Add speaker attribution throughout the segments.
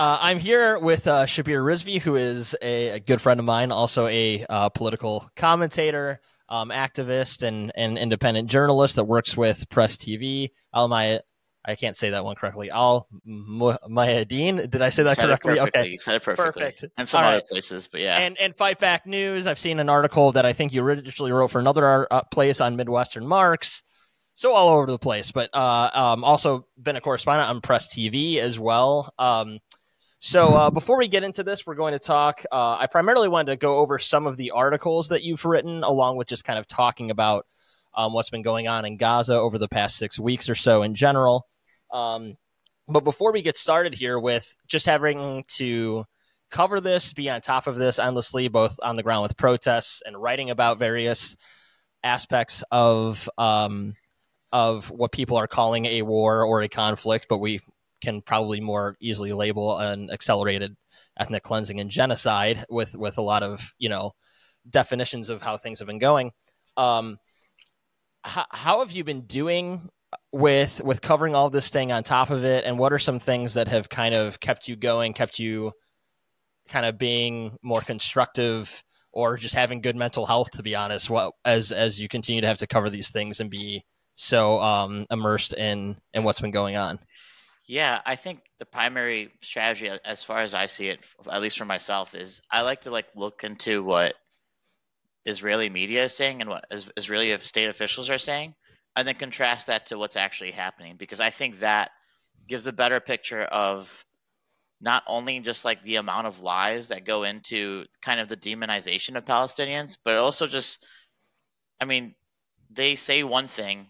Speaker 1: uh, I'm here with uh, Shabbir Rizvi, who is a, a, good friend of mine, also a uh, political commentator, um, activist, and, and independent journalist that works with Press TV. Al I can't say that one correctly. Al Mayadeen. Did I say that correctly?
Speaker 2: okay, you said it perfectly. Perfect. And some All other right. places, but yeah.
Speaker 1: And and Fight Back News. I've seen an article that I think you originally wrote for another uh, place on Midwestern Marx so all over the place. But uh, um, also been a correspondent on Press TV as well. Um, so uh, before we get into this, we're going to talk. Uh, I primarily wanted to go over some of the articles that you've written, along with just kind of talking about um, what's been going on in Gaza over the past six weeks or so in general. Um, but before we get started here with just having to cover this, be on top of this endlessly, both on the ground with protests and writing about various aspects of um, of what people are calling a war or a conflict, but we can probably more easily label an accelerated ethnic cleansing and genocide with with a lot of you know definitions of how things have been going. Um, how, how have you been doing with with covering all this, staying on top of it, and what are some things that have kind of kept you going, kept you kind of being more constructive? Or just having good mental health, to be honest, as as you continue to have to cover these things and be so um, immersed in in what's been going on.
Speaker 2: Yeah, I think the primary strategy, as far as I see it, at least for myself, is I like to like look into what Israeli media is saying and what Israeli state officials are saying, and then contrast that to what's actually happening because I think that gives a better picture of not only just like the amount of lies that go into kind of the demonization of Palestinians, but also just, I mean, they say one thing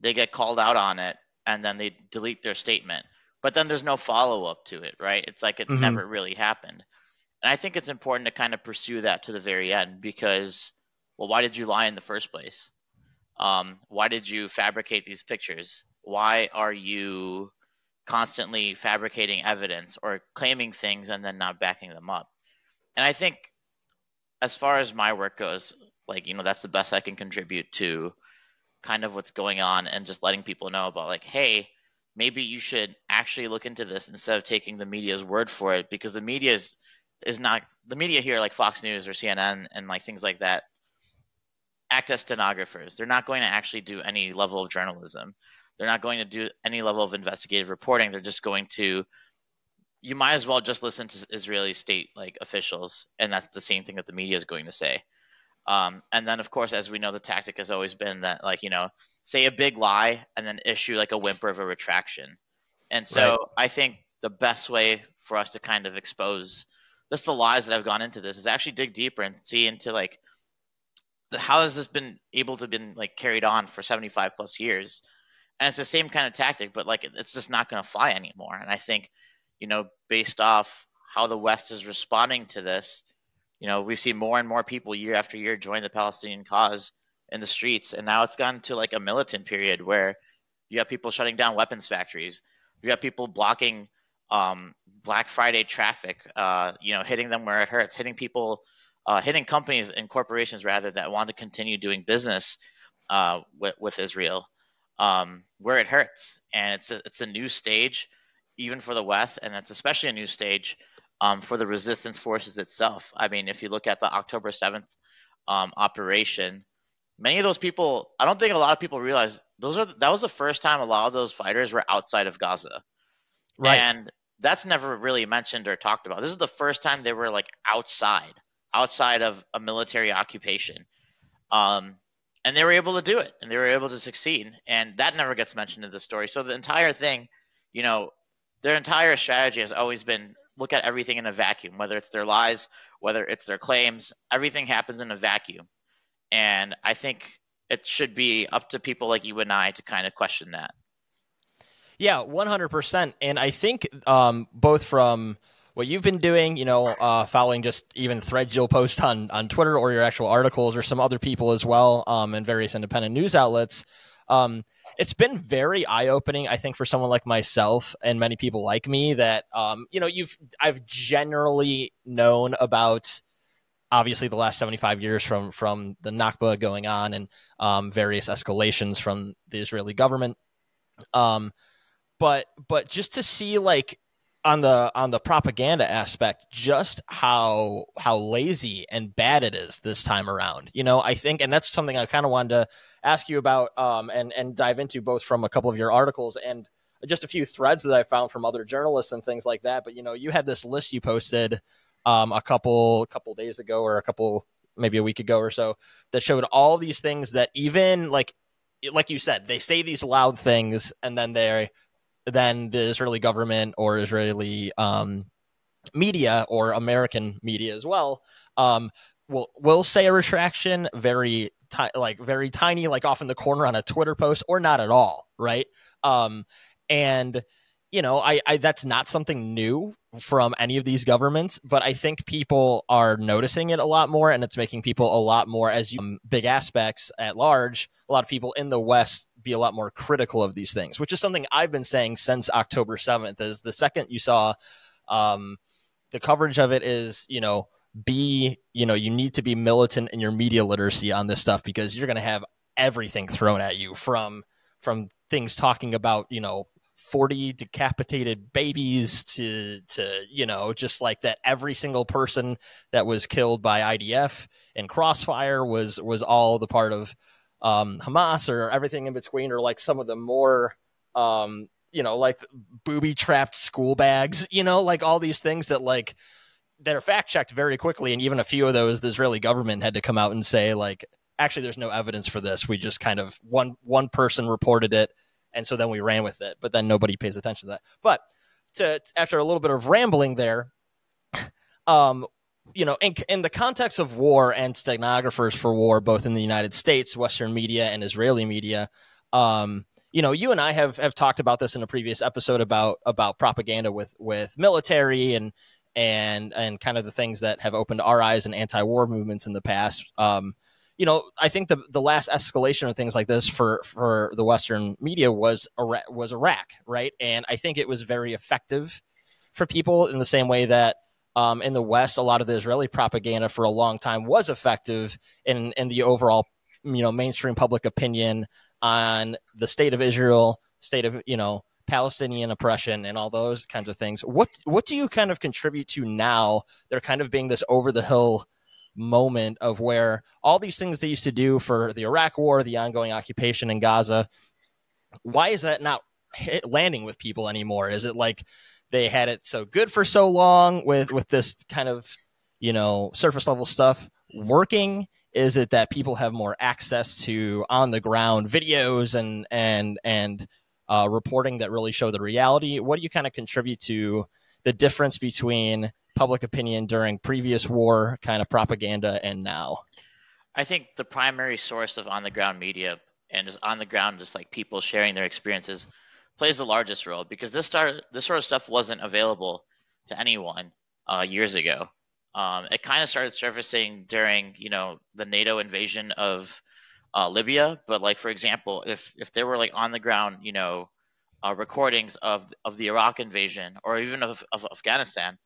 Speaker 2: they get called out on it and then they delete their statement but then there's no follow up to it right? It's like it mm-hmm. never really happened. And i think it's important to kind of pursue that to the very end because well why did you lie in the first place? Um, why did you fabricate these pictures? Why are you constantly fabricating evidence or claiming things and then not backing them up? And i think as far as my work goes like you know that's the best i can contribute to kind of what's going on and just letting people know about like, hey, maybe you should actually look into this instead of taking the media's word for it because the media is is not the media here like Fox News or CNN and like things like that act as stenographers. They're not going to actually do any level of journalism. They're not going to do any level of investigative reporting. They're just going to you might as well just listen to Israeli state like officials and that's the same thing that the media is going to say. Um, and then, of course, as we know, the tactic has always been that, like, you know, say a big lie and then issue like a whimper of a retraction. And so right. I think the best way for us to kind of expose just the lies that have gone into this is actually dig deeper and see into like how has this been able to been like carried on for 75 plus years and it's the same kind of tactic but like it's just not going to fly anymore and i think you know based off how the west is responding to this you know, we see more and more people year after year join the Palestinian cause in the streets, and now it's gone to like a militant period where you have people shutting down weapons factories, you have people blocking um, Black Friday traffic, uh, you know, hitting them where it hurts, hitting people, uh, hitting companies and corporations rather that want to continue doing business uh, with, with, Israel um, where it hurts, and it's a, it's a new stage even for the West, and it's especially a new stage um, for the resistance forces itself. I mean, if you look at the October 7th um, operation, many of those people, I don't think a lot of people realize those are that was the first time a lot of those fighters were outside of Gaza. Right. And that's never really mentioned or talked about. This is the first time they were like outside, outside of a military occupation. Um, and they were able to do it and they were able to succeed. And that never gets mentioned in the story. So the entire thing, you know, their entire strategy has always been look at everything in a vacuum, whether it's their lies, whether it's their claims, everything happens in a vacuum. And I think it should be up to people like you and I to kind of question that.
Speaker 1: Yeah, 100%. And I think um, both from what you've been doing, you know, uh, following just even threads you'll post on, on Twitter or your actual articles or some other people as well um, and various independent news outlets. Um, it's been very eye opening, I think, for someone like myself and many people like me that, um, you know, you've, I've generally known about obviously the last 75 years from, from the Nakba going on and um, various escalations from the Israeli government. Um, but, but just to see like on the on the propaganda aspect just how how lazy and bad it is this time around you know i think and that's something i kind of wanted to ask you about um, and and dive into both from a couple of your articles and just a few threads that i found from other journalists and things like that. But you know you had this list you posted um, a couple a couple days ago or a couple maybe a week ago or so that showed all these things that even like like you said they say these loud things and then they then the Israeli government or Israeli um, media or American media as well um, will will say a retraction very ti- like very tiny, like off in the corner on a Twitter post, or not at all, right? Um, and you know, I, I that's not something new from any of these governments, but I think people are noticing it a lot more, and it's making people a lot more as you, um, big aspects at large. A lot of people in the West be a lot more critical of these things, which is something I've been saying since October seventh. Is the second you saw um, the coverage of it is you know be you know you need to be militant in your media literacy on this stuff because you're going to have everything thrown at you from from things talking about you know 40 decapitated babies to to you know just like that every single person that was killed by IDF and Crossfire was was all the part of um, Hamas or everything in between or like some of the more um, you know like booby trapped school bags you know like all these things that like that are fact checked very quickly and even a few of those the Israeli government had to come out and say like actually there's no evidence for this. We just kind of one one person reported it and so then we ran with it. But then nobody pays attention to that. But to after a little bit of rambling there um you know in, in the context of war and stenographers for war both in the united states western media and israeli media um you know you and i have have talked about this in a previous episode about about propaganda with with military and and and kind of the things that have opened our eyes and anti-war movements in the past um you know, I think the the last escalation of things like this for for the Western media was was Iraq, right? And I think it was very effective for people in the same way that um, in the West, a lot of the Israeli propaganda for a long time was effective in in the overall you know mainstream public opinion on the state of Israel, state of you know Palestinian oppression and all those kinds of things. What what do you kind of contribute to now? They're kind of being this over the hill moment of where all these things they used to do for the Iraq war, the ongoing occupation in Gaza, why is that not landing with people anymore? Is it like they had it so good for so long with with this kind of you know surface level stuff working? Is it that people have more access to on the ground videos and and and uh, reporting that really show the reality? What do you kind of contribute to the difference between public opinion during previous war kind of propaganda and now?
Speaker 2: I think the primary source of on the ground media and just on the ground, just like people sharing their experiences, plays the largest role because this started this sort of stuff wasn't available to anyone uh, years ago. Um, it kind of started surfacing during you know the NATO invasion of uh, Libya, but like for example, if if there were like on the ground you know uh, recordings of of the Iraq invasion or even of, of Afghanistan,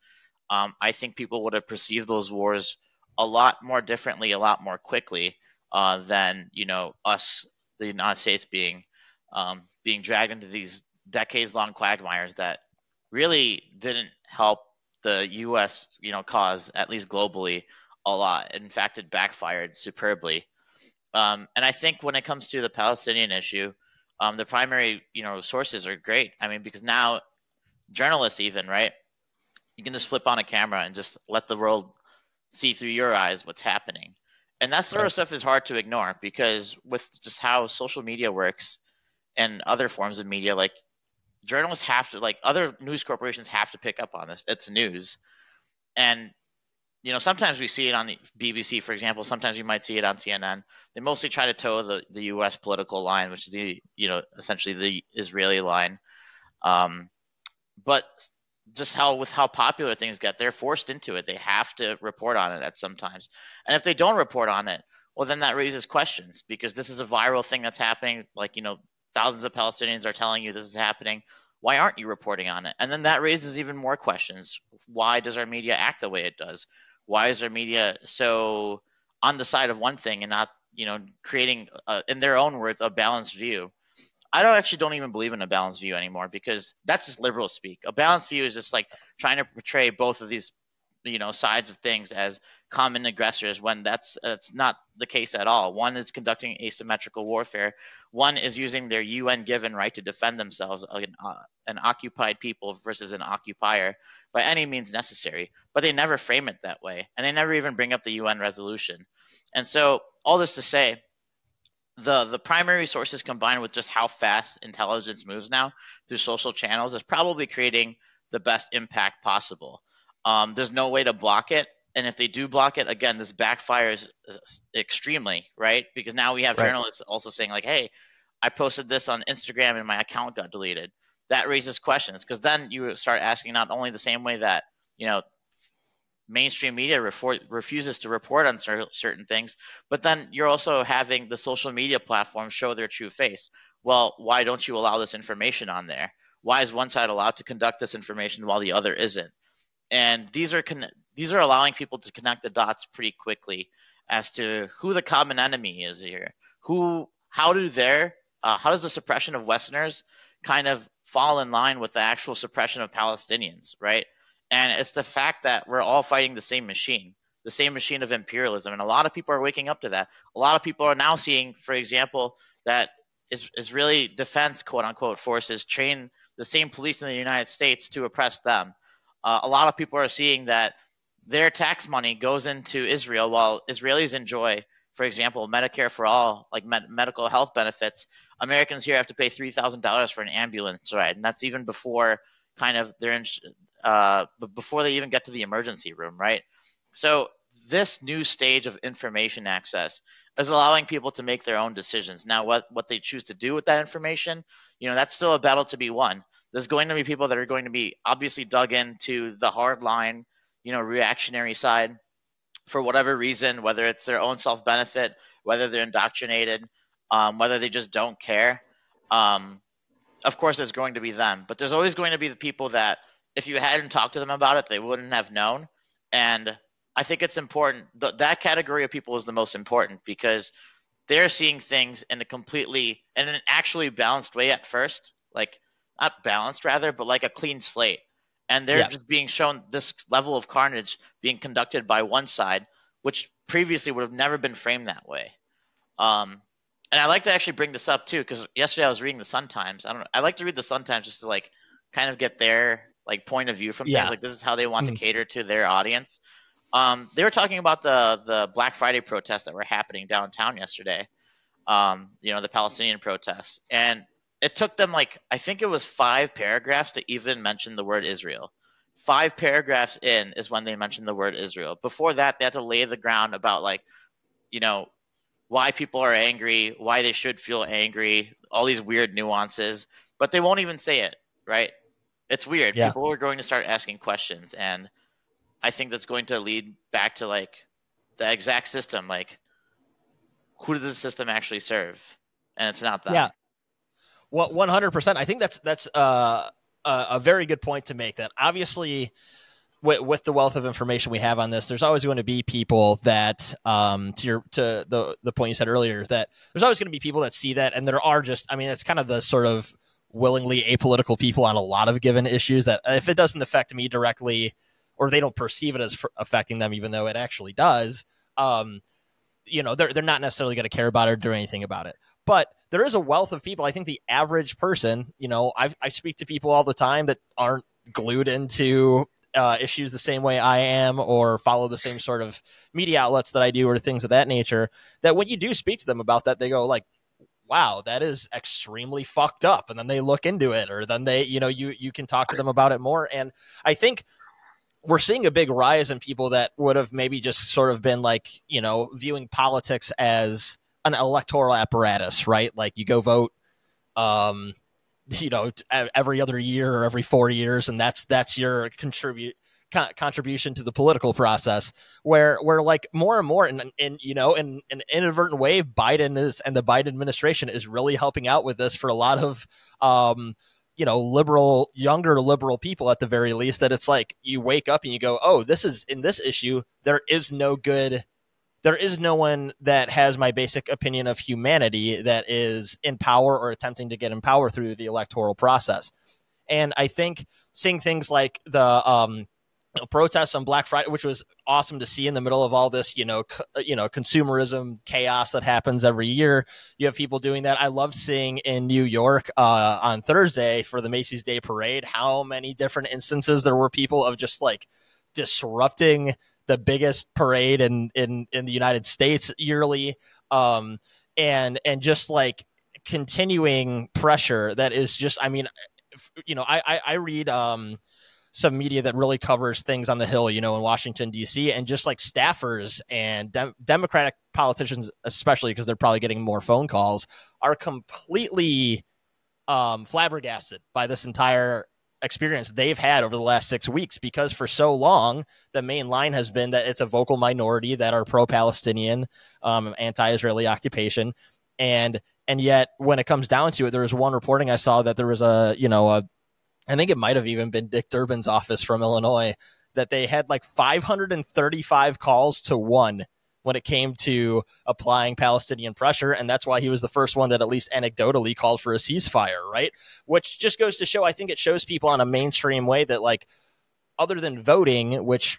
Speaker 2: um, I think people would have perceived those wars a lot more differently, a lot more quickly uh, than you know us, the United States, being um, being dragged into these decades-long quagmires that really didn't help the U.S. you know cause at least globally a lot. In fact, it backfired superbly. Um, and I think when it comes to the Palestinian issue, um, the primary you know sources are great. I mean, because now journalists even right you can just flip on a camera and just let the world see through your eyes what's happening. And that sort right. of stuff is hard to ignore because with just how social media works and other forms of media, like journalists have to, like other news corporations have to pick up on this. It's news. And, you know, sometimes we see it on the BBC, for example. Sometimes you might see it on CNN. They mostly try to toe the, the U.S. political line, which is the, you know, essentially the Israeli line. Um, but just how with how popular things get, they're forced into it. They have to report on it at sometimes. And if they don't report on it, well then that raises questions because this is a viral thing that's happening. Like, you know, thousands of Palestinians are telling you this is happening. Why aren't you reporting on it? And then that raises even more questions. Why does our media act the way it does? Why is our media so on the side of one thing and not, you know, creating, in their own words, a balanced view? I don't actually don't even believe in a balanced view anymore because that's just liberal speak. A balanced view is just like trying to portray both of these, you know, sides of things as common aggressors when that's that's not the case at all. One is conducting asymmetrical warfare. One is using their UN given right to defend themselves against uh, an occupied people versus an occupier by any means necessary. But they never frame it that way, and they never even bring up the UN resolution. And so, all this to say, the the primary sources combined with just how fast intelligence moves now through social channels is probably creating the best impact possible. Um, there's no way to block it, and if they do block it, again, this backfires extremely, right? Because now we have right. journalists also saying like, "Hey, I posted this on Instagram and my account got deleted." That raises questions because then you start asking not only the same way that you know mainstream media refor- refuses to report on cer- certain things, but then you're also having the social media platforms show their true face. Well, why don't you allow this information on there? Why is one side allowed to conduct this information while the other isn't? And these are con- these are allowing people to connect the dots pretty quickly as to who the common enemy is here. Who, how do their, uh, how does the suppression of Westerners kind of fall in line with the actual suppression of Palestinians, right? And it's the fact that we're all fighting the same machine, the same machine of imperialism. And a lot of people are waking up to that. A lot of people are now seeing, for example, that Israeli defense, quote unquote, forces train the same police in the United States to oppress them. Uh, a lot of people are seeing that their tax money goes into Israel while Israelis enjoy, for example, Medicare for all, like med- medical health benefits. Americans here have to pay $3,000 for an ambulance ride. And that's even before kind of their uh, before they even get to the emergency room, right? So this new stage of information access is allowing people to make their own decisions. Now, what what they choose to do with that information, you know, that's still a battle to be won. There's going to be people that are going to be obviously dug into the hard line, you know, reactionary side for whatever reason, whether it's their own self benefit, whether they're indoctrinated, um, whether they just don't care. Um, of course, there's going to be them, but there's always going to be the people that if you hadn't talked to them about it, they wouldn't have known. And I think it's important. Th- that category of people is the most important because they're seeing things in a completely, in an actually balanced way at first, like not balanced rather, but like a clean slate. And they're yeah. just being shown this level of carnage being conducted by one side, which previously would have never been framed that way. Um, and I like to actually bring this up too, because yesterday I was reading the Sun Times. I don't know. I like to read the Sun Times just to like kind of get their like point of view from yeah. things. Like this is how they want mm-hmm. to cater to their audience. Um, they were talking about the the Black Friday protests that were happening downtown yesterday. Um, you know, the Palestinian protests, and it took them like I think it was five paragraphs to even mention the word Israel. Five paragraphs in is when they mentioned the word Israel. Before that, they had to lay the ground about like, you know, why people are angry, why they should feel angry, all these weird nuances, but they won't even say it, right? It's weird. Yeah. People are going to start asking questions, and I think that's going to lead back to like the exact system. Like, who does the system actually serve? And it's not that.
Speaker 1: Yeah. Well, one hundred percent. I think that's that's uh, a, a very good point to make. That obviously with, with, the wealth of information we have on this, there's always going to be people that, um, to your to the the point you said earlier, that there's always going to be people that see that, and there are just, I mean, it's kind of the sort of willingly apolitical people on a lot of given issues that if it doesn't affect me directly or they don't perceive it as affecting them even though it actually does um, you know they're, they're not necessarily going to care about it or do anything about it. But there is a wealth of people i think the average person you know i i speak to people all the time that aren't glued into uh, issues the same way I am or follow the same sort of media outlets that I do or things of that nature, that when you do speak to them about that, they go like, wow, that is extremely fucked up. And then they look into it, or then they, you know, you you can talk to them about it more. And I think we're seeing a big rise in people that would have maybe just sort of been like, you know, viewing politics as an electoral apparatus, right? Like you go vote, um, you know, every other year or every four years, and that's that's your contribute co- contribution to the political process where where like more and more and in you know in, in an inadvertent way biden is and the biden administration is really helping out with this for a lot of um you know liberal younger liberal people at the very least that it's like you wake up and you go oh this is in this issue there is no good there is no one that has my basic opinion of humanity that is in power or attempting to get in power through the electoral process. And I think seeing things like the um, protests on Black Friday, which was awesome to see in the middle of all this, you know, co- you know, consumerism chaos that happens every year. You have people doing that. I loved seeing in New York uh, on Thursday for the Macy's Day Parade how many different instances there were people of just like disrupting the biggest parade in in in the United States yearly, um, and and just like continuing pressure that is just, I mean, you know, I I, I read. Um, some media that really covers things on the Hill, you know, in Washington, D.C., and just like staffers and de- Democratic politicians, especially because they're probably getting more phone calls, are completely um, flabbergasted by this entire experience they've had over the last six weeks because for so long the main line has been that it's a vocal minority that are pro-palestinian um, anti-israeli occupation. And and yet when it comes down to it there was one reporting i saw that there was a you know a I think it might have even been Dick Durbin's office from Illinois that they had like 535 calls to one when it came to applying Palestinian pressure. And that's why he was the first one that at least anecdotally called for a ceasefire, right? Which just goes to show, I think it shows people on a mainstream way that, like, other than voting, which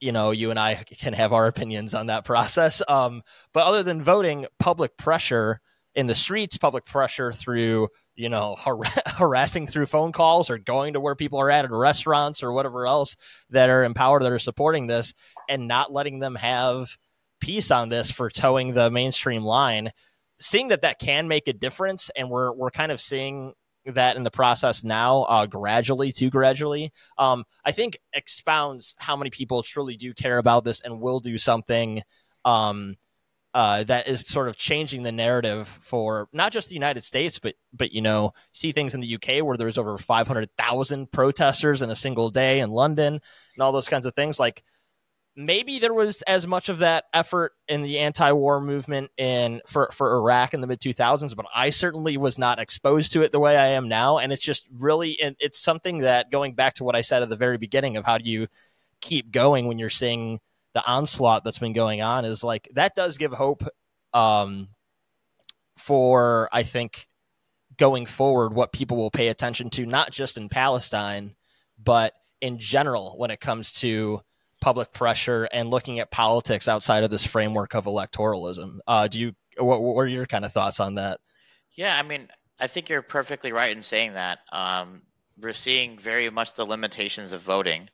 Speaker 1: you know, you and I can have our opinions on that process. Um, but other than voting, public pressure in the streets, public pressure through you know, har- harassing through phone calls or going to where people are at in restaurants or whatever else that are empowered that are supporting this and not letting them have peace on this for towing the mainstream line. Seeing that that can make a difference, and we're we're kind of seeing that in the process now, uh, gradually, too gradually. Um, I think expounds how many people truly do care about this and will do something um, uh, that is sort of changing the narrative for not just the United States, but but you know, see things in the UK where there's over 500,000 protesters in a single day in London and all those kinds of things. Like maybe there was as much of that effort in the anti-war movement in for for Iraq in the mid 2000s, but I certainly was not exposed to it the way I am now, and it's just really it's something that going back to what I said at the very beginning of how do you keep going when you're seeing the onslaught that's been going on is like that does give hope um, for I think going forward what people will pay attention to not just in Palestine but in general when it comes to public pressure and looking at politics outside of this framework of electoralism. Uh, do you what, what, are your kind of thoughts on that?
Speaker 2: Yeah, I mean, I think you're perfectly right in saying that. Um, we're seeing very much the limitations of voting.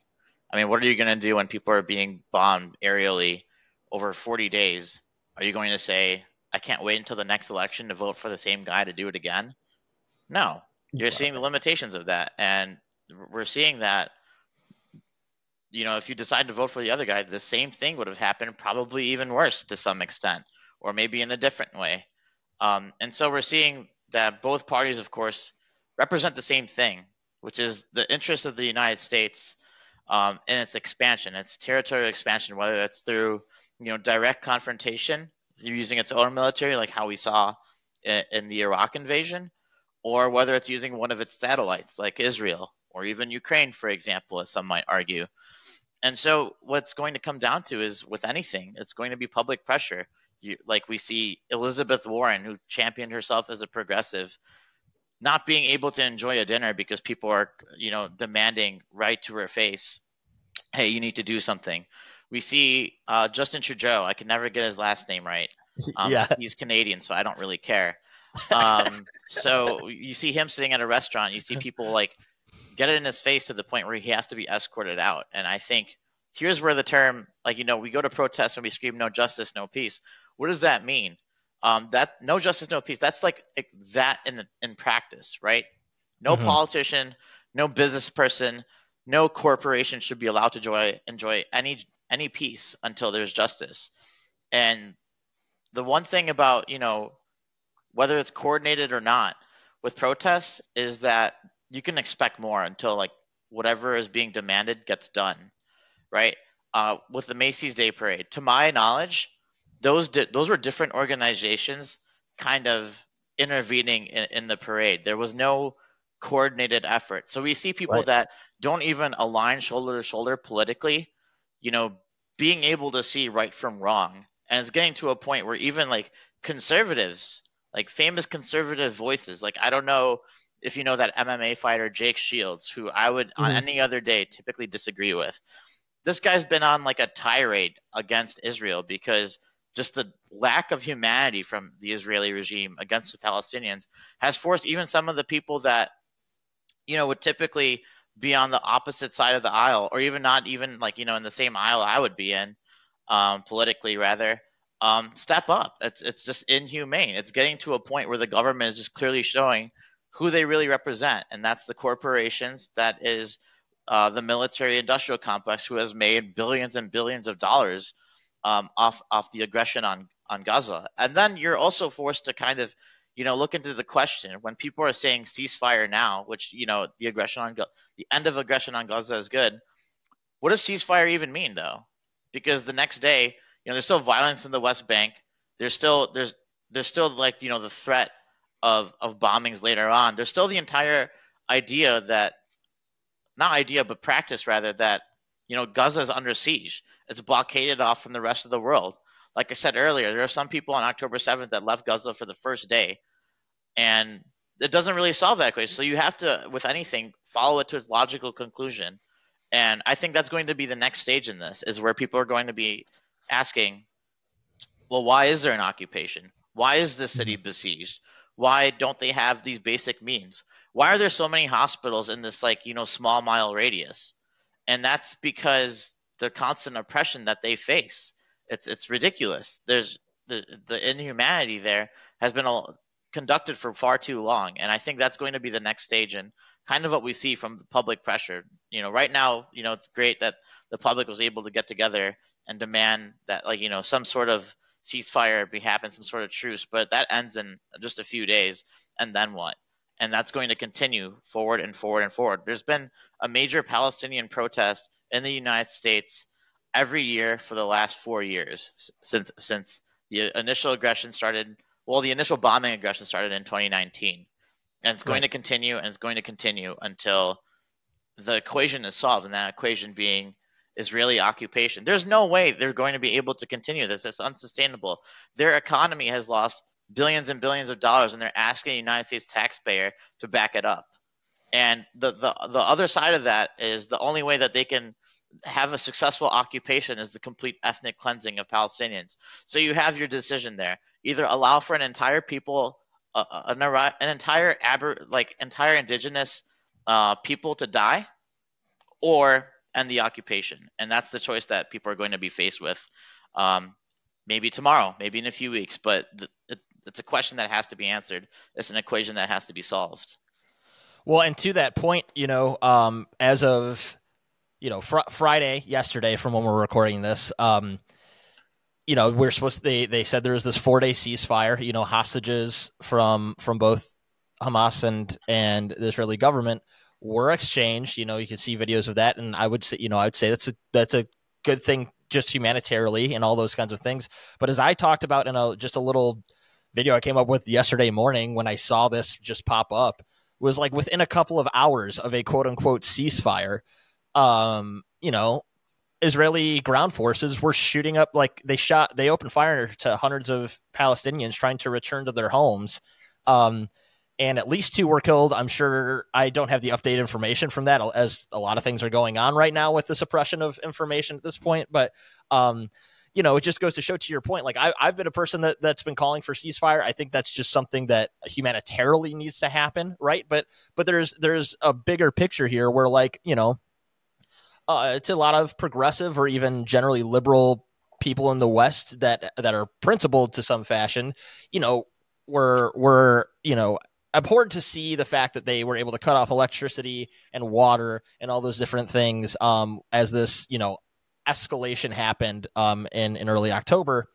Speaker 2: I mean, what are you going to do when people are being bombed aerially over 40 days? Are you going to say, I can't wait until the next election to vote for the same guy to do it again? No. You're seeing the limitations of that. And we're seeing that, you know, if you decide to vote for the other guy, the same thing would have happened, probably even worse to some extent, or maybe in a different way. Um, and so we're seeing that both parties, of course, represent the same thing, which is the interest of the United States um, and its expansion, its territorial expansion, whether that's through you know direct confrontation, using its own military, like how we saw in, in the Iraq invasion, or whether it's using one of its satellites, like Israel or even Ukraine, for example, as some might argue. And so, what's going to come down to is with anything, it's going to be public pressure. You, like we see Elizabeth Warren, who championed herself as a progressive, not being able to enjoy a dinner because people are, you know, demanding right to her face, hey, you need to do something. We see uh, Justin Trudeau. I can never get his last name right. Um, yeah, he's Canadian, so I don't really care. Um, so you see him sitting at a restaurant. You see people like get it in his face to the point where he has to be escorted out. And I think here's where the term, like you know, we go to protest and we scream "No justice, no peace." What does that mean? Um, that no justice, no peace. That's like that in in practice, right? No mm-hmm. politician, no business person, no corporation should be allowed to enjoy enjoy any any peace until there's justice. And the one thing about you know whether it's coordinated or not with protests is that you can expect more until like whatever is being demanded gets done, right? Uh, with the Macy's Day Parade, to my knowledge, those di- those were different organizations kind of intervening in, in, the parade. There was no coordinated effort. So we see people right. that don't even align shoulder to shoulder politically, you know, being able to see right from wrong and it's getting to a point where even like conservatives, like famous conservative voices, like I don't know if you know that MMA fighter Jake Shields, who I would mm-hmm. on any other day typically disagree with. This guy's been on like a tirade against Israel because just the lack of humanity from the Israeli regime against the Palestinians has forced even some of the people that you know would typically be on the opposite side of the aisle or even not even like you know in the same aisle I would be in um, politically rather um, step up it's it's just inhumane it's getting to a point where the government is just clearly showing who they really represent and that's the corporations that is uh, the military industrial complex who has made billions and billions of dollars um, off off the aggression on on Gaza and then you're also forced to kind of you know, look into the question when people are saying ceasefire now, which you know the aggression on the end of aggression on Gaza is good. What does ceasefire even mean, though? Because the next day, you know, there's still violence in the West Bank. There's still there's there's still like you know the threat of of bombings later on. There's still the entire idea that not idea but practice rather that you know Gaza is under siege. It's blockaded off from the rest of the world like I said earlier, there are some people on October 7th that left Gaza for the first day, and it doesn't really solve that equation. So you have to, with anything, follow it to its logical conclusion. And I think that's going to be the next stage in this, is where people are going to be asking, well, why is there an occupation? Why is this city mm-hmm. besieged? Why don't they have these basic means? Why are there so many hospitals in this like, you know, small mile radius? And that's because the constant oppression that they face it's it's ridiculous. There's the the inhumanity there has been conducted for far too long, and I think that's going to be the next stage and kind of what we see from the public pressure. You know, right now, you know, it's great that the public was able to get together and demand that, like, you know, some sort of ceasefire be happen, some sort of truce, but that ends in just a few days, and then what? And that's going to continue forward and forward and forward. There's been a major Palestinian protest in the United States every year for the last four years since since the initial aggression started. Well, the initial bombing aggression started in 2019, and it's going right. to continue and it's going to continue until the equation is solved, and that equation being Israeli occupation. There's no way they're going to be able to continue this. It's unsustainable. Their economy has lost billions and billions of dollars, and they're asking the United States taxpayer to back it up. And the, the the other side of that is the only way that they can have a successful occupation is the complete ethnic cleansing of Palestinians. So you have your decision there: either allow for an entire people, uh, uh an, an entire like entire indigenous uh, people to die, or end the occupation. And that's the choice that people are going to be faced with. Um, maybe tomorrow, maybe in a few weeks, but it's a question that has to be answered. It's an equation that has to be solved.
Speaker 1: Well, and to that point, you know, um, as of you know, fr- Friday yesterday from when we're recording this, um, you know, we're supposed to, they they said there was this four day ceasefire. You know, hostages from from both Hamas and and the Israeli government were exchanged. You know, you can see videos of that, and I would say, you know, I would say that's a that's a good thing just humanitarily and all those kinds of things. But as I talked about in a just a little video I came up with yesterday morning when I saw this just pop up was like within a couple of hours of a quote unquote ceasefire um, you know, Israeli ground forces were shooting up like they shot they opened fire to hundreds of Palestinians trying to return to their homes. Um, and at least two were killed. I'm sure I don't have the updated information from that as a lot of things are going on right now with the suppression of information at this point. But um, you know, it just goes to show to your point. Like I, have been a person that that's been calling for ceasefire. I think that's just something that humanitarily needs to happen, right? But but there's there's a bigger picture here where like you know uh, it's a lot of progressive or even generally liberal people in the West that that are principled to some fashion. You know, were were you know abhorred to see the fact that they were able to cut off electricity and water and all those different things um, as this you know escalation happened um, in in early October,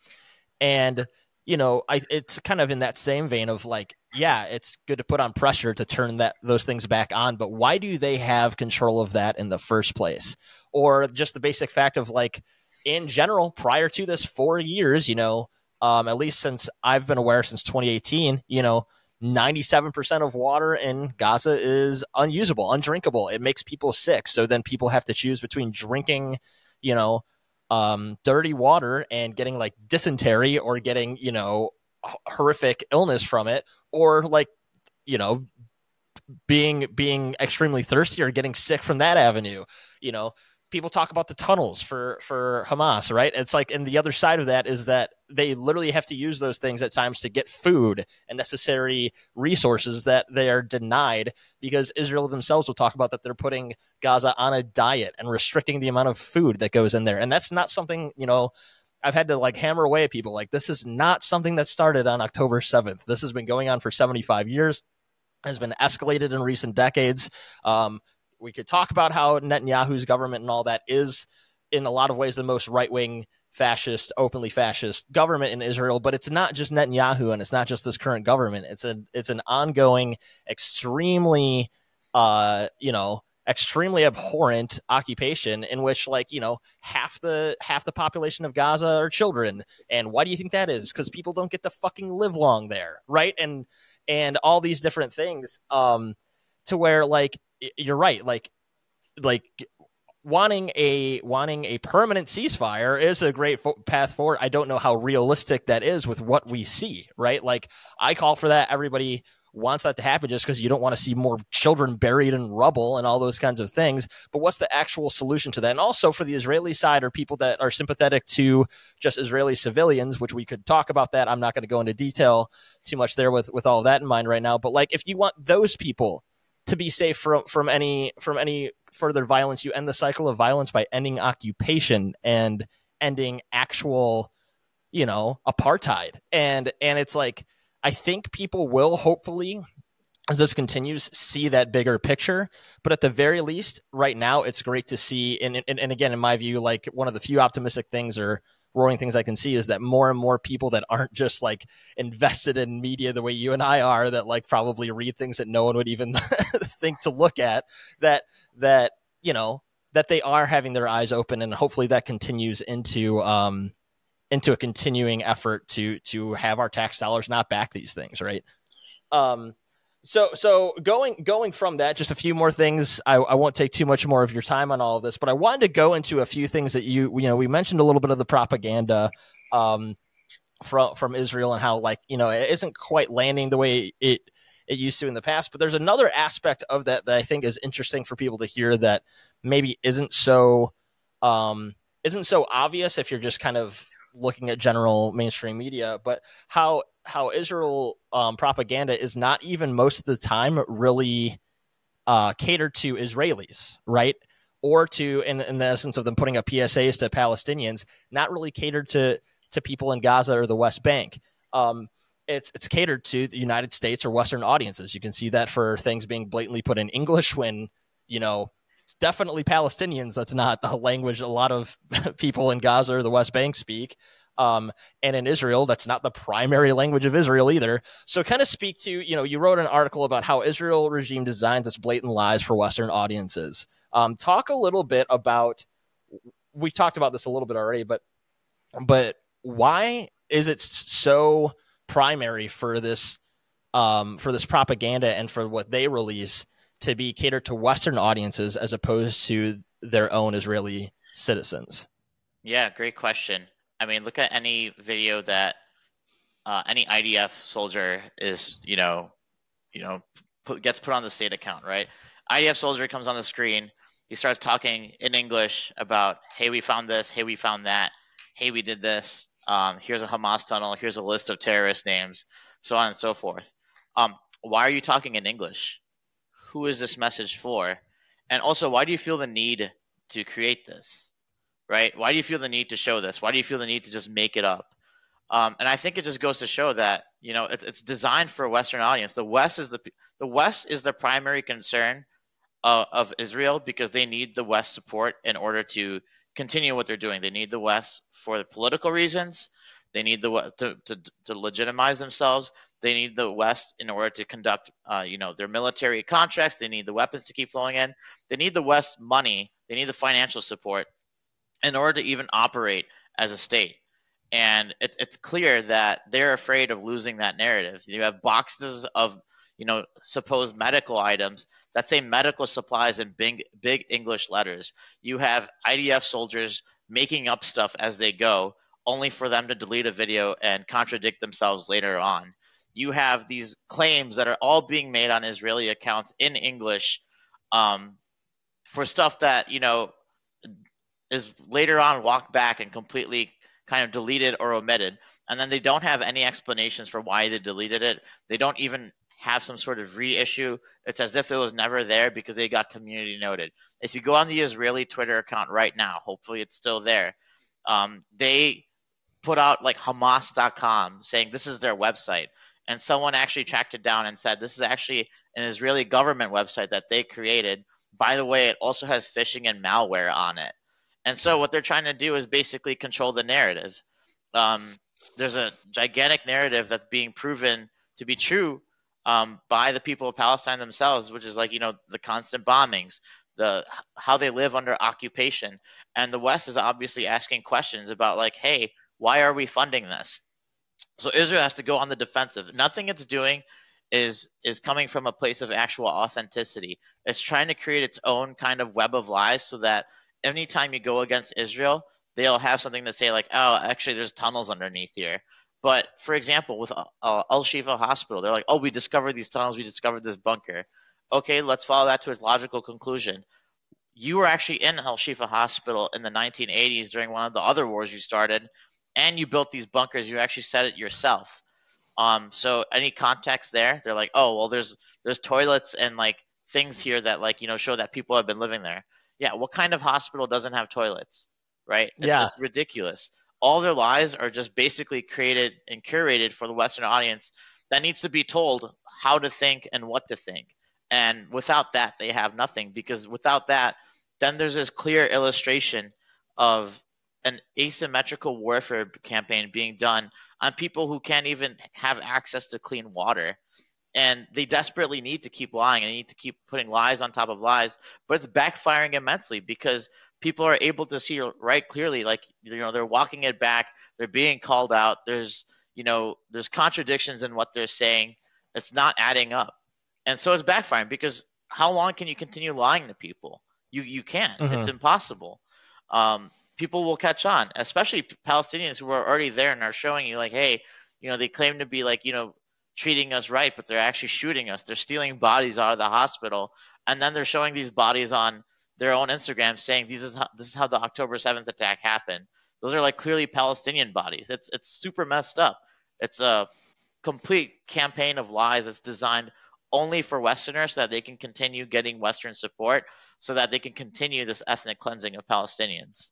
Speaker 1: and you know I, it's kind of in that same vein of like yeah, it's good to put on pressure to turn that those things back on, but why do they have control of that in the first place? Or just the basic fact of like in general, prior to this four years, you know, um, at least since I've been aware since 2018, you know, 97% of water in Gaza is unusable, undrinkable. It makes people sick. So then people have to choose between drinking, you know, um, dirty water and getting like dysentery or getting you know horrific illness from it, or like you know being being extremely thirsty or getting sick from that avenue. You know, people talk about the tunnels for for Hamas, right? It's like, and the other side of that is that they literally have to use those things at times to get food and necessary resources that they are denied because Israel themselves will talk about that they're putting Gaza on a diet and restricting the amount of food that goes in there, and that's not something you know. I've had to like hammer away at people like this is not something that started on October 7th. This has been going on for 75 years has been escalated in recent decades. Um, we could talk about how Netanyahu's government and all that is, in a lot of ways, the most right wing fascist, openly fascist government in Israel. But it's not just Netanyahu and it's not just this current government. It's a it's an ongoing, extremely, uh, you know, extremely abhorrent occupation in which like you know half the half the population of gaza are children and why do you think that is because people don't get to fucking live long there right and and all these different things um to where like you're right. Like, like wanting a wanting a permanent ceasefire is a great fo- path forward. I don't know how realistic that is with what we see. Right? Like, I call for that. Everybody wants that to happen just because you don't want to see more children buried in rubble and all those kinds of things. But what's the actual solution to that? And also for the Israeli side or people that are sympathetic to just Israeli civilians, which we could talk about that. I'm not going to go into detail too much there with with all that in mind right now. But like if you want those people to be safe from from any from any further violence. You end the cycle of violence by ending occupation and ending actual, you know, apartheid. And and it's like I think people will hopefully as this continues see that bigger picture but at the very least right now it's great to see and, and, and again in my view like one of the few optimistic things are roaring things I can see is that more and more people that aren't just like invested in media the way you and I are, that like probably read things that no one would even think to look at, that that you know that they are having their eyes open, and hopefully that continues into um, into a continuing effort to to have our tax dollars not back these things, right? Um, so, so going going from that, just a few more things. I, I won't take too much more of your time on all of this, but I wanted to go into a few things that you you know we mentioned a little bit of the propaganda um, from from Israel and how like you know it isn't quite landing the way it it used to in the past. But there's another aspect of that that I think is interesting for people to hear that maybe isn't so um, isn't so obvious if you're just kind of looking at general mainstream media, but how how Israel um, propaganda is not even most of the time really uh, catered to Israelis, right? Or to, in, in the essence of them putting up PSAs to Palestinians, not really catered to to people in Gaza or the West Bank. Um, it's it's catered to the United States or Western audiences. You can see that for things being blatantly put in English when you know it's definitely Palestinians. That's not a language a lot of people in Gaza or the West Bank speak. Um, and in Israel, that's not the primary language of Israel either. So, kind of speak to you know, you wrote an article about how Israel regime designs its blatant lies for Western audiences. Um, talk a little bit about. We talked about this a little bit already, but but why is it so primary for this um, for this propaganda and for what they release to be catered to Western audiences as opposed to their own Israeli citizens?
Speaker 2: Yeah, great question. I mean, look at any video that uh, any IDF soldier is, you know, you know, put, gets put on the state account, right? IDF soldier comes on the screen. He starts talking in English about, "Hey, we found this. Hey, we found that. Hey, we did this. Um, here's a Hamas tunnel. Here's a list of terrorist names, so on and so forth." Um, why are you talking in English? Who is this message for? And also, why do you feel the need to create this? Right? Why do you feel the need to show this? Why do you feel the need to just make it up? Um, and I think it just goes to show that you know it's, it's designed for a Western audience. The West is the the West is the primary concern of Israel because they need the West support in order to continue what they're doing. They need the West for the political reasons. They need the to, to, to legitimize themselves. They need the West in order to conduct, uh, you know, their military contracts. They need the weapons to keep flowing in. They need the West money. They need the financial support in order to even operate as a state. And it's it's clear that they're afraid of losing that narrative. You have boxes of you know supposed medical items that say medical supplies in big big English letters. You have IDF soldiers making up stuff as they go, only for them to delete a video and contradict themselves later on. You have these claims that are all being made on Israeli accounts in English um, for stuff that, you know, is later on walked back and completely kind of deleted or omitted. And then they don't have any explanations for why they deleted it. They don't even have some sort of reissue. It's as if it was never there because they got community noted. If you go on the Israeli Twitter account right now, hopefully it's still there. Um, they put out like Hamas.com saying this is their website. And someone actually tracked it down and said this is actually an Israeli government website that they created. By the way, it also has phishing and malware on it. And so what they're trying to do is basically control the narrative. Um, there's a gigantic narrative that's being proven to be true um, by the people of Palestine themselves, which is like you know the constant bombings, the how they live under occupation, and the West is obviously asking questions about like, hey, why are we funding this? So Israel has to go on the defensive. Nothing it's doing is is coming from a place of actual authenticity. It's trying to create its own kind of web of lies so that anytime you go against Israel, they'll have something to say like, oh, actually, there's tunnels underneath here. But for example, with uh, Al Shifa Hospital, they're like, oh, we discovered these tunnels, we discovered this bunker. Okay, let's follow that to its logical conclusion. You were actually in Al Shifa Hospital in the 1980s during one of the other wars you started, and you built these bunkers. You actually said it yourself. Um, so any context there? They're like, oh, well, there's there's toilets and like things here that like you know show that people have been living there. Yeah, what kind of hospital doesn't have toilets? Right? It's
Speaker 1: yeah,
Speaker 2: ridiculous all their lies are just basically created and curated for the Western audience that needs to be told how to think and what to think. And without that, they have nothing because without that, then there's this clear illustration of an asymmetrical warfare campaign being done on people who can't even have access to clean water. And they desperately need to keep lying and need to keep putting lies on top of lies, but it's backfiring immensely because people are able to see right clearly like you know they're walking it back they're being called out there's you know there's contradictions in what they're saying it's not adding up. And so it's backfiring because how long can you continue lying to people? You you can't. Mm-hmm. it's impossible. Um, people will catch on especially palestinians who are already there and are showing you like hey you know they claim to be like you know treating us right but they're actually shooting us they're stealing bodies out of the hospital and then they're showing these bodies on their own Instagram saying this is how, this is how the October 7th attack happened. Those are like clearly Palestinian bodies. It's it's super messed up. It's a complete campaign of lies that's designed only for Westerners so that they can continue getting Western support so that they can continue this ethnic cleansing of Palestinians.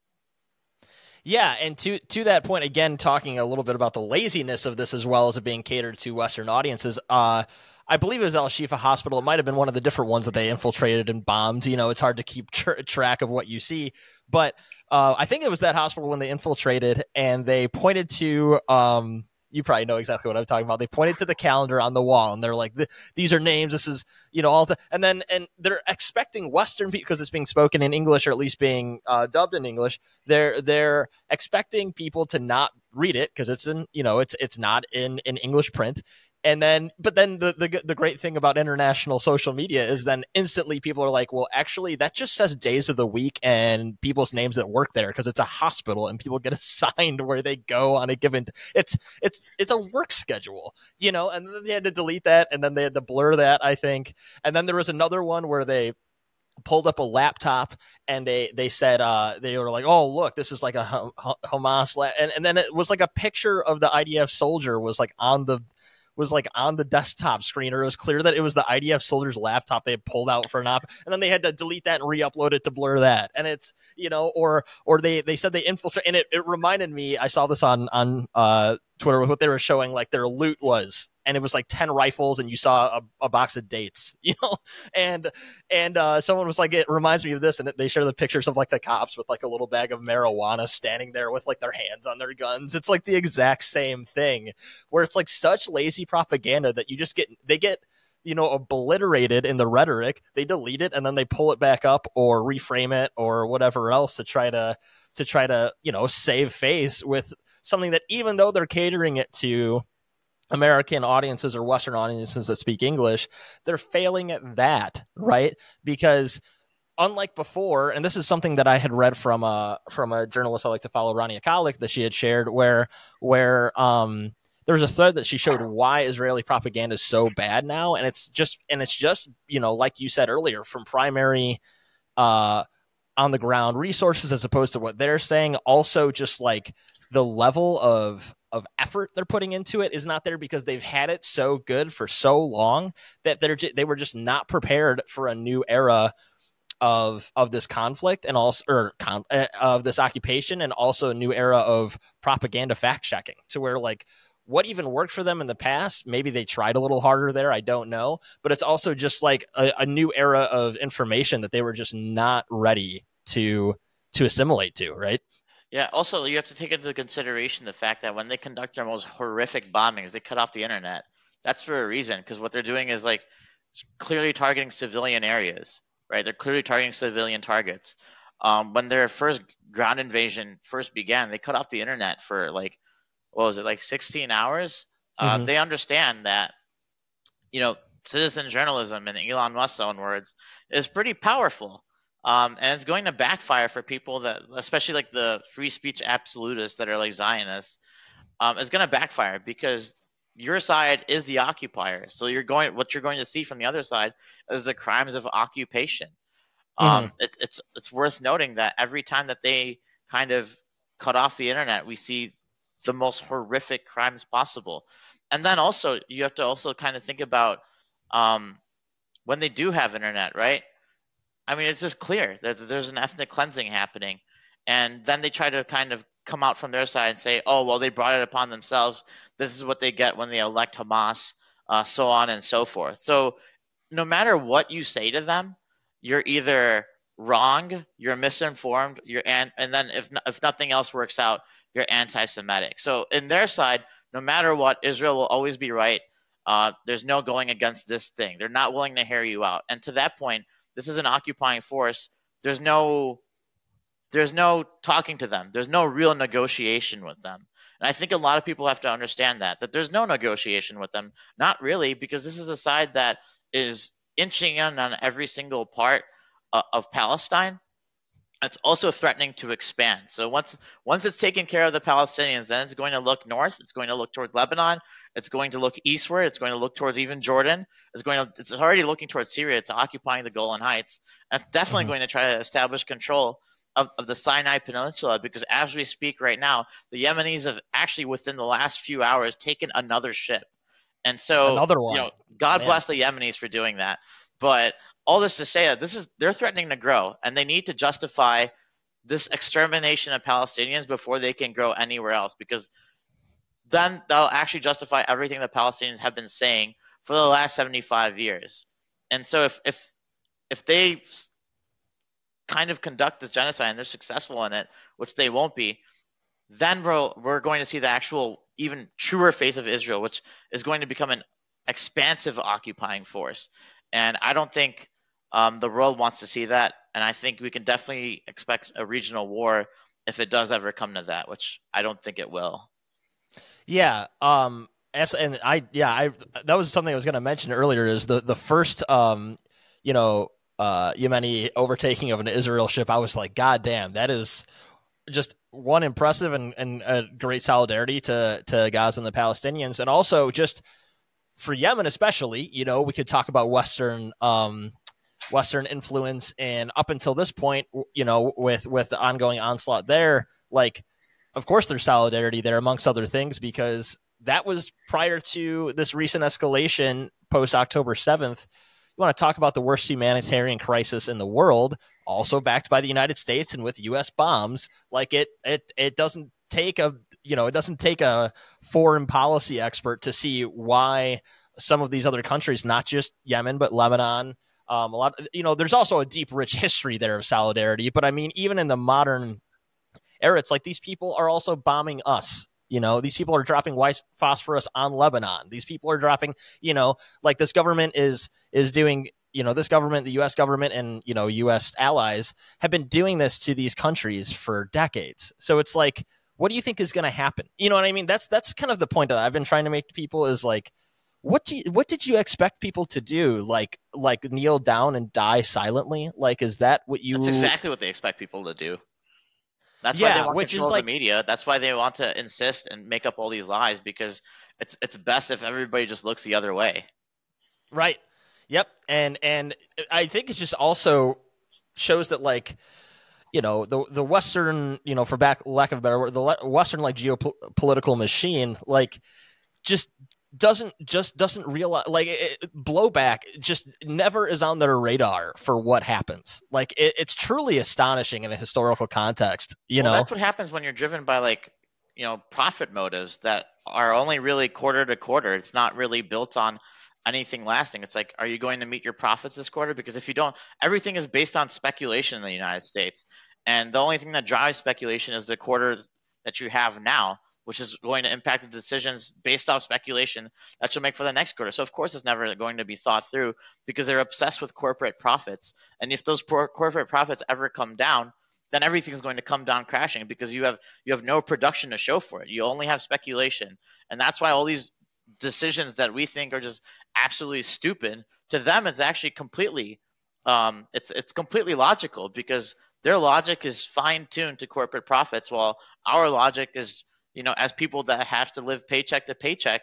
Speaker 1: Yeah, and to to that point again, talking a little bit about the laziness of this as well as it being catered to Western audiences. Uh, I believe it was Al Shifa Hospital. It might have been one of the different ones that they infiltrated and bombed. You know, it's hard to keep tr- track of what you see, but uh, I think it was that hospital when they infiltrated and they pointed to. Um, you probably know exactly what I'm talking about. They pointed to the calendar on the wall and they're like, "These are names. This is you know all." The, and then and they're expecting Western because it's being spoken in English or at least being uh, dubbed in English. They're they're expecting people to not read it because it's in you know it's it's not in in English print and then but then the, the the great thing about international social media is then instantly people are like well actually that just says days of the week and people's names that work there because it's a hospital and people get assigned where they go on a given it's it's it's a work schedule you know and then they had to delete that and then they had to blur that i think and then there was another one where they pulled up a laptop and they they said uh, they were like oh look this is like a Hamas la-. and and then it was like a picture of the IDF soldier was like on the was like on the desktop screen, or it was clear that it was the IDF soldier's laptop they had pulled out for an op, and then they had to delete that and re-upload it to blur that. And it's you know, or or they they said they infiltrate, and it, it reminded me. I saw this on on uh, Twitter with what they were showing, like their loot was, and it was like ten rifles, and you saw a, a box of dates, you know, and and uh, someone was like, it reminds me of this, and they share the pictures of like the cops with like a little bag of marijuana standing there with like their hands on their guns. It's like the exact same thing, where it's like such lazy propaganda that you just get they get you know obliterated in the rhetoric they delete it and then they pull it back up or reframe it or whatever else to try to to try to you know save face with something that even though they're catering it to American audiences or Western audiences that speak English, they're failing at that, right? Because unlike before, and this is something that I had read from a from a journalist I like to follow, Rania Khalek, that she had shared, where where um there was a thread that she showed why Israeli propaganda is so bad now, and it's just and it's just you know like you said earlier from primary uh on the ground resources as opposed to what they're saying. Also, just like the level of of effort they're putting into it is not there because they've had it so good for so long that they're they were just not prepared for a new era of of this conflict and also or con, uh, of this occupation and also a new era of propaganda fact checking to where like what even worked for them in the past maybe they tried a little harder there i don't know but it's also just like a, a new era of information that they were just not ready to to assimilate to right
Speaker 2: yeah, also you have to take into consideration the fact that when they conduct their most horrific bombings, they cut off the internet. That's for a reason because what they're doing is like clearly targeting civilian areas, right? They're clearly targeting civilian targets. Um, when their first ground invasion first began, they cut off the internet for like what was it, like 16 hours? Uh, mm-hmm. They understand that, you know, citizen journalism, in Elon Musk's own words, is pretty powerful. Um, and it's going to backfire for people that, especially like the free speech absolutists that are like Zionists. Um, it's going to backfire because your side is the occupier. So you're going, what you're going to see from the other side is the crimes of occupation. Um, mm-hmm. it, it's it's worth noting that every time that they kind of cut off the internet, we see the most horrific crimes possible. And then also you have to also kind of think about um, when they do have internet, right? I mean, it's just clear that there's an ethnic cleansing happening. And then they try to kind of come out from their side and say, oh, well, they brought it upon themselves. This is what they get when they elect Hamas, uh, so on and so forth. So no matter what you say to them, you're either wrong, you're misinformed, you're and and then if if nothing else works out, you're anti-Semitic. So in their side, no matter what, Israel will always be right. Uh, there's no going against this thing. They're not willing to hear you out. And to that point, this is an occupying force. There's no there's no talking to them. There's no real negotiation with them. And I think a lot of people have to understand that that there's no negotiation with them. Not really because this is a side that is inching in on every single part uh, of Palestine it's also threatening to expand. So once once it's taken care of the Palestinians, then it's going to look north. It's going to look towards Lebanon. It's going to look eastward. It's going to look towards even Jordan. It's going to it's already looking towards Syria. It's occupying the Golan Heights. And it's definitely mm-hmm. going to try to establish control of, of the Sinai Peninsula because as we speak right now, the Yemenis have actually within the last few hours taken another ship. And so
Speaker 1: another one.
Speaker 2: You know, God Man. bless the Yemenis for doing that. But all this to say that this is they're threatening to grow and they need to justify this extermination of Palestinians before they can grow anywhere else because then they'll actually justify everything the Palestinians have been saying for the last 75 years. And so if if if they kind of conduct this genocide and they're successful in it, which they won't be, then we're, we're going to see the actual even truer face of Israel, which is going to become an expansive occupying force. And I don't think um, the world wants to see that, and I think we can definitely expect a regional war if it does ever come to that, which I don't think it will.
Speaker 1: Yeah, um, and I yeah, I that was something I was going to mention earlier. Is the the first um, you know uh, Yemeni overtaking of an Israel ship? I was like, God damn, that is just one impressive and, and a great solidarity to to Gaza and the Palestinians, and also just for Yemen especially. You know, we could talk about Western um, Western influence, and up until this point, you know, with with the ongoing onslaught there, like, of course, there's solidarity there amongst other things because that was prior to this recent escalation post October seventh. You want to talk about the worst humanitarian crisis in the world, also backed by the United States and with U.S. bombs. Like it, it, it doesn't take a you know it doesn't take a foreign policy expert to see why some of these other countries, not just Yemen but Lebanon, um, a lot, you know, there's also a deep, rich history there of solidarity. But I mean, even in the modern era, it's like these people are also bombing us. You know, these people are dropping white phosphorus on Lebanon. These people are dropping, you know, like this government is is doing. You know, this government, the U.S. government, and you know, U.S. allies have been doing this to these countries for decades. So it's like, what do you think is going to happen? You know what I mean? That's that's kind of the point that I've been trying to make to people is like, what do you, what did you expect people to do? Like like kneel down and die silently? Like is that what you?
Speaker 2: That's exactly what they expect people to do. That's
Speaker 1: Yeah,
Speaker 2: why they want
Speaker 1: which is
Speaker 2: control of
Speaker 1: like-
Speaker 2: the media. That's why they want to insist and make up all these lies because it's it's best if everybody just looks the other way.
Speaker 1: Right. Yep. And and I think it just also shows that like you know the the Western you know for back lack of a better word the Western like geopolitical machine like just doesn't just doesn't realize like it, blowback just never is on their radar for what happens like it, it's truly astonishing in a historical context you
Speaker 2: Well,
Speaker 1: know
Speaker 2: that's what happens when you're driven by like you know profit motives that are only really quarter to quarter. It's not really built on anything lasting. It's like, are you going to meet your profits this quarter? Because if you don't, everything is based on speculation in the United States, and the only thing that drives speculation is the quarters that you have now, which is going to impact the decisions based off speculation that you'll make for the next quarter. So of course, it's never going to be thought through because they're obsessed with corporate profits, and if those por- corporate profits ever come down, then everything's going to come down crashing because you have you have no production to show for it. You only have speculation, and that's why all these decisions that we think are just absolutely stupid to them it's actually completely um, it's it's completely logical because their logic is fine tuned to corporate profits while our logic is you know as people that have to live paycheck to paycheck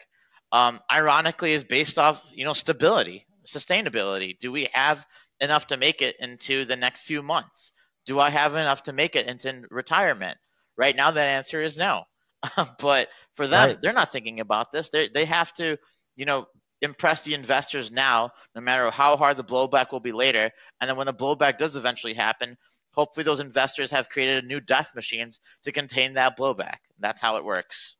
Speaker 2: um, ironically is based off you know stability sustainability. Do we have enough to make it into the next few months? Do i have enough to make it into retirement? Right now that answer is no. But for them
Speaker 1: Right.
Speaker 2: they're not thinking about this. They they have to you know impress the investors now no matter how hard the blowback will be later. And then when the blowback does eventually happen hopefully those investors have created new death machines to contain that blowback that's how it works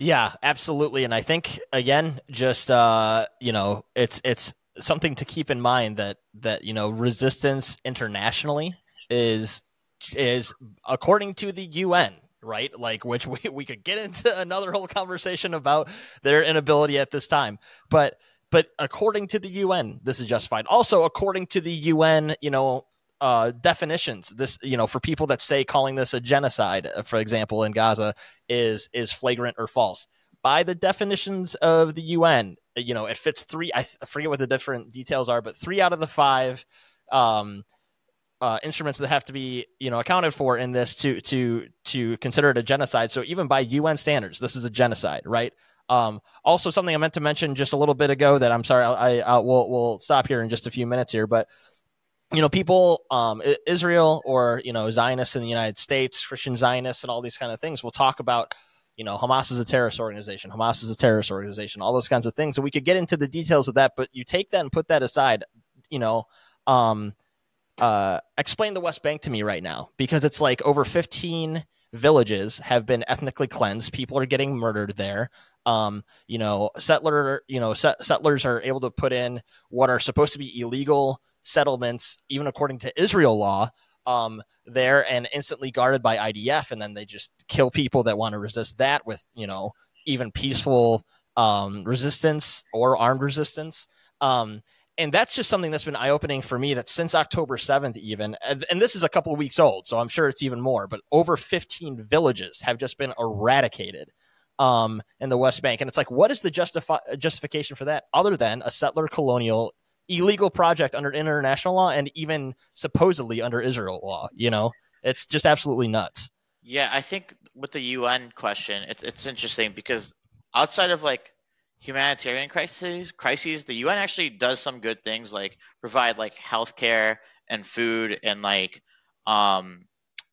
Speaker 1: Yeah, absolutely. And I think again, just uh, you know, it's it's something to keep in mind that that you know, resistance internationally is is according to the UN, right? Like which we we could get into another whole conversation about their inability at this time. But but according to the UN, this is justified. Also, according to the UN, you know, uh, definitions, this you know, for people that say calling this a genocide, uh, for example, in Gaza, is is flagrant or false by the definitions of the UN. You know, it fits three. I forget what the different details are, but three out of the five um, uh, instruments that have to be you know accounted for in this to to to consider it a genocide. So even by UN standards, this is a genocide, right? Um, also, something I meant to mention just a little bit ago that I'm sorry, I, I will we'll stop here in just a few minutes here, but you know, people, um, Israel or you know Zionists in the United States, Christian Zionists, and all these kind of things will talk about you know, Hamas is a terrorist organization. Hamas is a terrorist organization. All those kinds of things. And we could get into the details of that, but you take that and put that aside. You know, um, uh, explain the West Bank to me right now because it's like over 15 villages have been ethnically cleansed. People are getting murdered there. Um, you know, settler, you know, set, settlers are able to put in what are supposed to be illegal settlements, even according to Israel law, um, there and instantly guarded by IDF, and then they just kill people that want to resist that with you know even peaceful um, resistance or armed resistance. Um, and that's just something that's been eye opening for me. That since October seventh, even, and, and this is a couple of weeks old, so I'm sure it's even more. But over 15 villages have just been eradicated um, in the West Bank, and it's like, what is the justifi- justification for that, other than a settler colonial illegal project under international law and even supposedly under Israel law? You know, it's just absolutely nuts.
Speaker 2: Yeah, I think with the UN question, it's it's interesting because outside of like humanitarian crises, crises, the UN actually does some good things like provide like healthcare and food and like um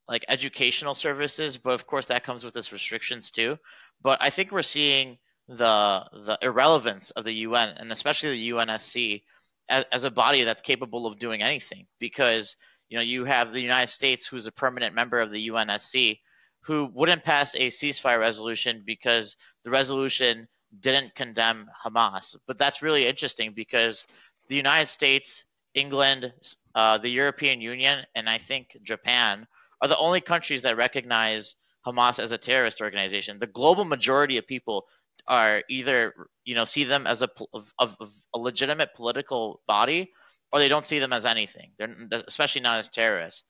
Speaker 2: like educational services, but of course that comes with its restrictions too. But I think we're seeing the the irrelevance of the UN and especially the UNSC as, as a body that's capable of doing anything because you know you have the United States who's a permanent member of the UNSC who wouldn't pass a ceasefire resolution because the resolution didn't condemn Hamas. But that's really interesting because the United States, England, uh, the European Union, and I think Japan are the only countries that recognize Hamas as a terrorist organization. The global majority of people are either you know see them as a of, of a legitimate political body or they don't see them as anything. They're especially not as terrorists.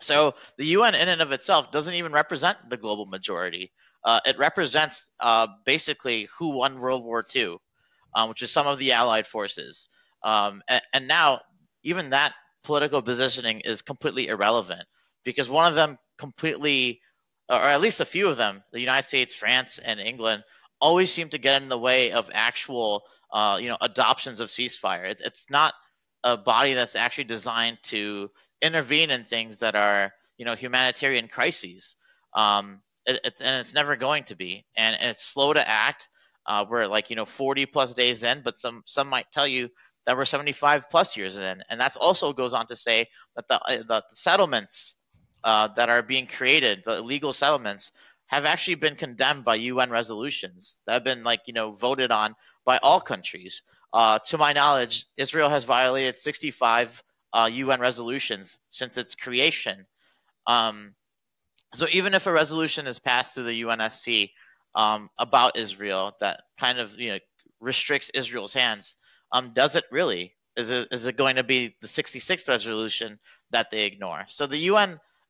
Speaker 2: So the UN in and of itself doesn't even represent the global majority. Uh, it represents uh, basically who won World War II. um, which is some of the allied forces. Um, and, and now, even that political positioning is completely irrelevant because one of them completely, or at least a few of them, the United States, France, and England, always seem to get in the way of actual, uh, you know, adoptions of ceasefire. It's, it's not a body that's actually designed to intervene in things that are, you know, humanitarian crises. Um, it, it, and it's never going to be. And, and it's slow to act. Uh, we're like you know 40 plus days in, but some some might tell you that we're 75 plus years in, and that's also goes on to say that the uh, the settlements uh, that are being created, the illegal settlements, have actually been condemned by UN resolutions that have been like you know voted on by all countries. Uh, to my knowledge, Israel has violated 65 uh, UN resolutions since its creation. Um, so even if a resolution is passed through the UNSC um, about Israel that kind of you know restricts Israel's hands, um, does it really? Is it, is it going to be the 66th resolution that they ignore? So the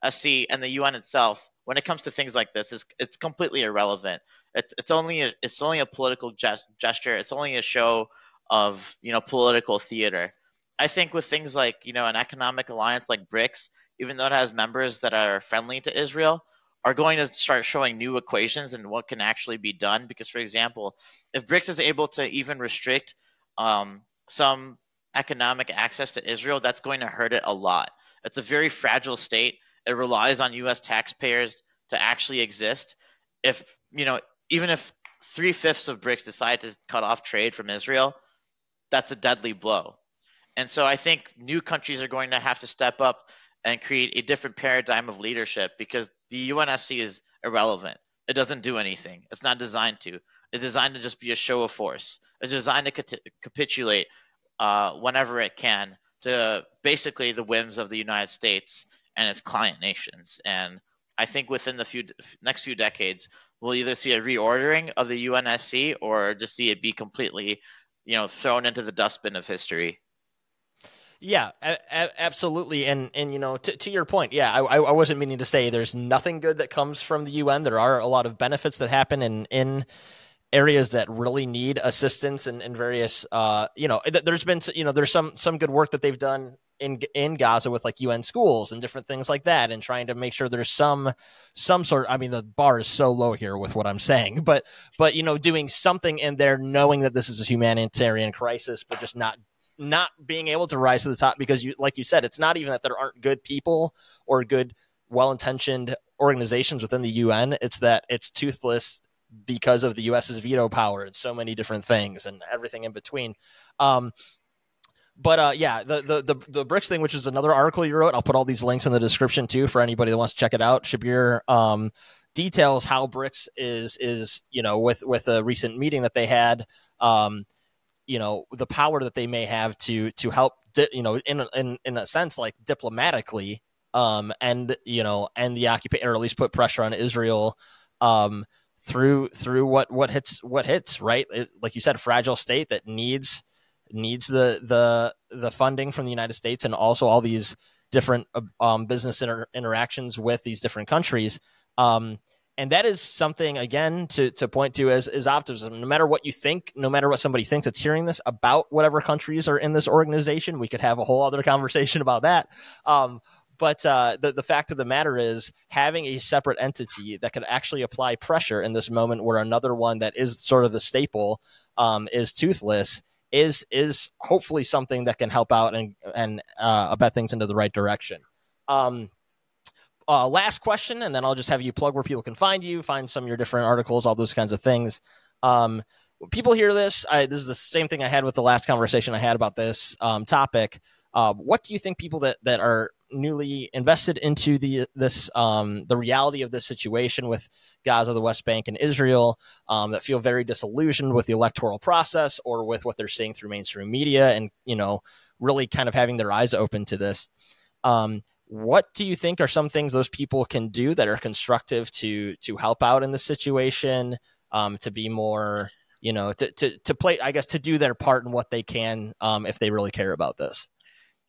Speaker 2: UNSC and the UN itself, when it comes to things like this, is it's completely irrelevant. It's it's only a, it's only a political gest- gesture. It's only a show of you know political theater. I think with things like you know an economic alliance like BRICS, even though it has members that are friendly to Israel, are going to start showing new equations and what can actually be done. Because, for example, if BRICS is able to even restrict um, some economic access to Israel, that's going to hurt it a lot. It's a very fragile state. It relies on U.S. taxpayers to actually exist. If you know, even if three fifths of BRICS decide to cut off trade from Israel, that's a deadly blow. And so I think new countries are going to have to step up and create a different paradigm of leadership because the UNSC is irrelevant. It doesn't do anything. It's not designed to. It's designed to just be a show of force. It's designed to cap- capitulate uh, whenever it can to basically the whims of the United States and its client nations. And I think within the few next few decades, we'll either see a reordering of the UNSC or just see it be completely, you know, thrown into the dustbin of history.
Speaker 1: Yeah, a- a- absolutely. And and you know, to, to your point, yeah, I, I wasn't meaning to say there's nothing good that comes from the UN. There are a lot of benefits that happen in in areas that really need assistance and, and various uh you know there's been you know there's some some good work that they've done in in Gaza with like UN schools and different things like that and trying to make sure there's some some sort I mean the bar is so low here with what I'm saying but but you know doing something in there knowing that this is a humanitarian crisis but just not not being able to rise to the top because you like you said it's not even that there aren't good people or good well-intentioned organizations within the UN it's that it's toothless because of the US's veto power and so many different things and everything in between. Um, but uh, yeah, the, the the the BRICS thing, which is another article you wrote, I'll put all these links in the description too for anybody that wants to check it out. Shabbir um, details how BRICS is is you know with with a recent meeting that they had. Um, you know the power that they may have to to help di- you know in in in a sense like diplomatically um and you know and the occupation or at least put pressure on Israel um through through what what hits what hits right it, like you said fragile state that needs needs the the the funding from the United States and also all these different um, business inter- interactions with these different countries. Um and that is something again to, to point to as, as optimism. No matter what you think no matter what somebody thinks that's hearing this about whatever countries are in this organization we could have a whole other conversation about that. Um, but uh, the, the fact of the matter is having a separate entity that could actually apply pressure in this moment where another one that is sort of the staple um, is toothless is is hopefully something that can help out and and uh, bet things into the right direction um, uh, last question, and then I'll just have you plug where people can find you, find some of your different articles, all those kinds of things. Um, people hear this, I, this is the same thing I had with the last conversation I had about this um, topic. Uh, what do you think people that that are newly invested into the this um, the reality of this situation with Gaza, the West Bank, and Israel um, that feel very disillusioned with the electoral process or with what they're seeing through mainstream media, and you know, really kind of having their eyes open to this. Um, what do you think are some things those people can do that are constructive to to help out in the situation um, to be more you know to, to to play i guess to do their part in what they can um, if they really care about this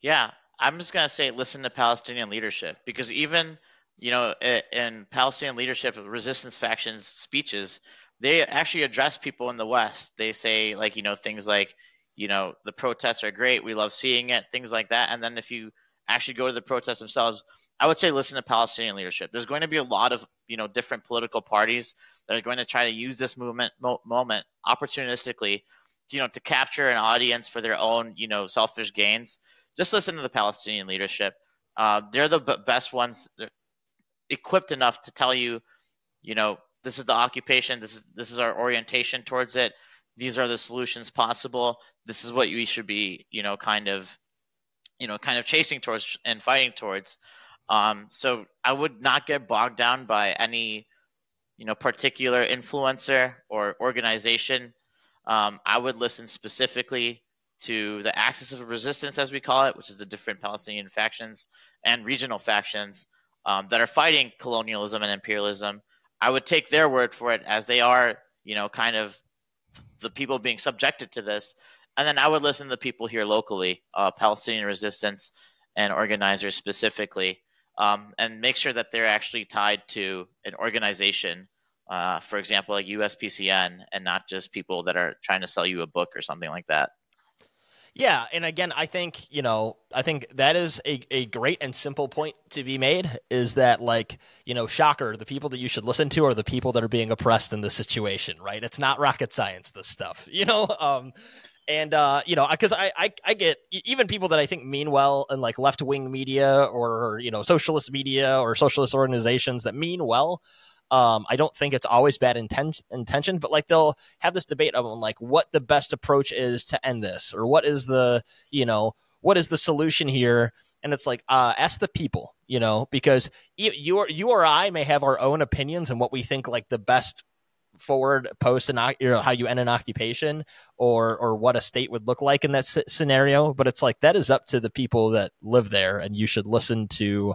Speaker 2: yeah i'm just going to say listen to palestinian leadership because even you know in palestinian leadership resistance factions speeches they actually address people in the West. They say like you know things like you know the protests are great, we love seeing it, things like that. And then if you actually go to the protests themselves, I would say listen to Palestinian leadership. There's going to be a lot of you know different political parties that are going to try to use this movement mo- moment opportunistically, you know, to capture an audience for their own you know selfish gains. Just listen to the Palestinian leadership. Uh, they're the b- best ones equipped enough to tell you, you know, this is the occupation, this is this is our orientation towards it. These are the solutions possible. This is what we should be, you know, kind of you know, kind of chasing towards and fighting towards. Um, so I would not get bogged down by any, you know, particular influencer or organization. Um, I would listen specifically to the axis of resistance, as we call it, which is the different Palestinian factions and regional factions um, that are fighting colonialism and imperialism. I would take their word for it as they are, you know, kind of the people being subjected to this and then I would listen to the people here locally, uh, Palestinian resistance and organizers specifically, um, and make sure that they're actually tied to an organization, uh, for example, like USPCN, and not just people that are trying to sell you a book or something like that.
Speaker 1: Yeah, and again, I think you know, I think that is a, a great and simple point to be made. Is that like you know, shocker? The people that you should listen to are the people that are being oppressed in this situation, right? It's not rocket science. This stuff, you know. Um, and uh, you know, because I, I I get even people that I think mean well in like left wing media or you know socialist media or socialist organizations that mean well. Um, I don't think it's always bad inten- intention, but like they'll have this debate of like what the best approach is to end this, or what is the you know what is the solution here, and it's like uh, ask the people, you know, because you or you or I may have our own opinions and what we think like the best forward post and you know how you end an occupation or or what a state would look like in that scenario but it's like that is up to the people that live there and you should listen to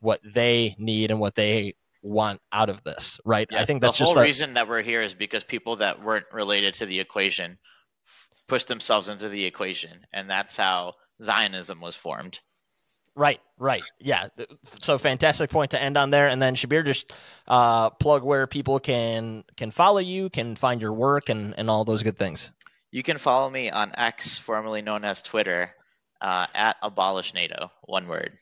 Speaker 1: what they need and what they want out of this right
Speaker 2: yeah, i think that's just the whole reason that we're here is because people that weren't related to the equation pushed themselves into the equation and that's how zionism was formed
Speaker 1: Right, right. Yeah. So fantastic point to end on there. And then Shabbir, just uh, plug where people can can follow you, can find your work, and and all those good things.
Speaker 2: You can follow me on X, formerly known as Twitter, uh, at abolish NATO. One word.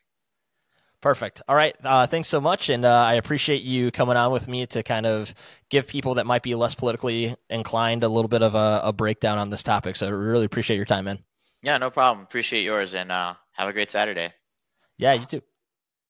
Speaker 1: Perfect. All right. Uh, thanks so much, and uh, I appreciate you coming on with me to kind of give people that might be less politically inclined a little bit of a, a breakdown on this topic. So I really appreciate your time, man.
Speaker 2: Yeah, no problem. Appreciate yours, and uh, have a great Saturday.
Speaker 1: Yeah, you too.